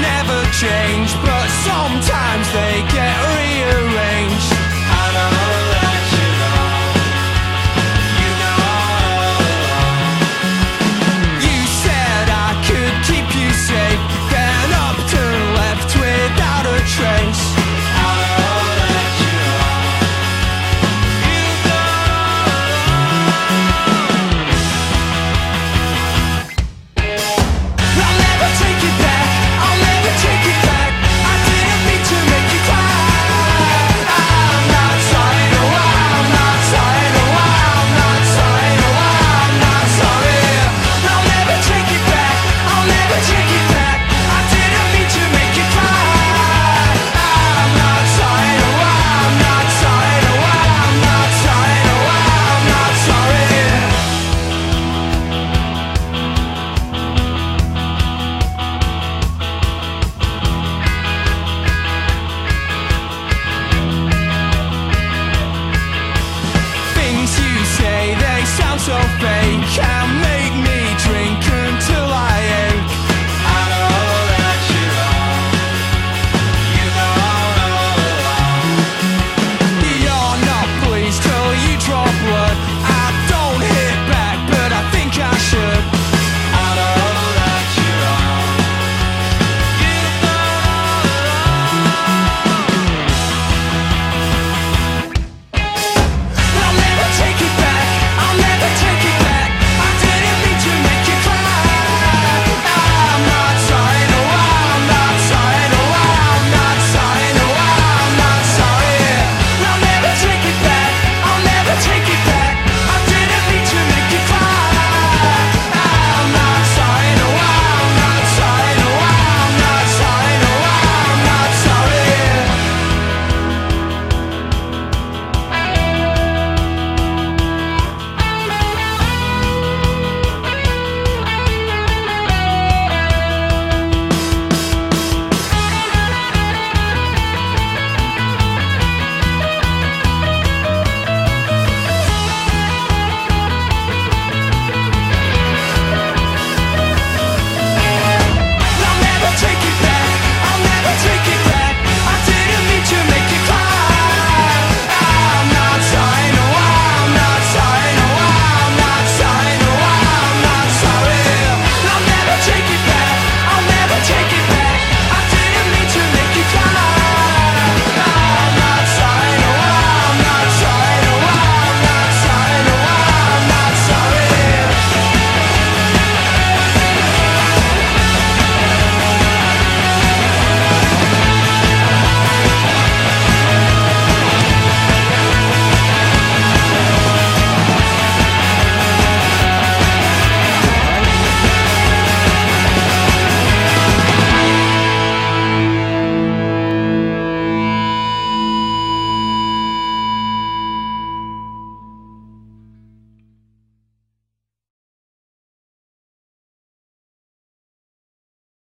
never change, but sometimes they get.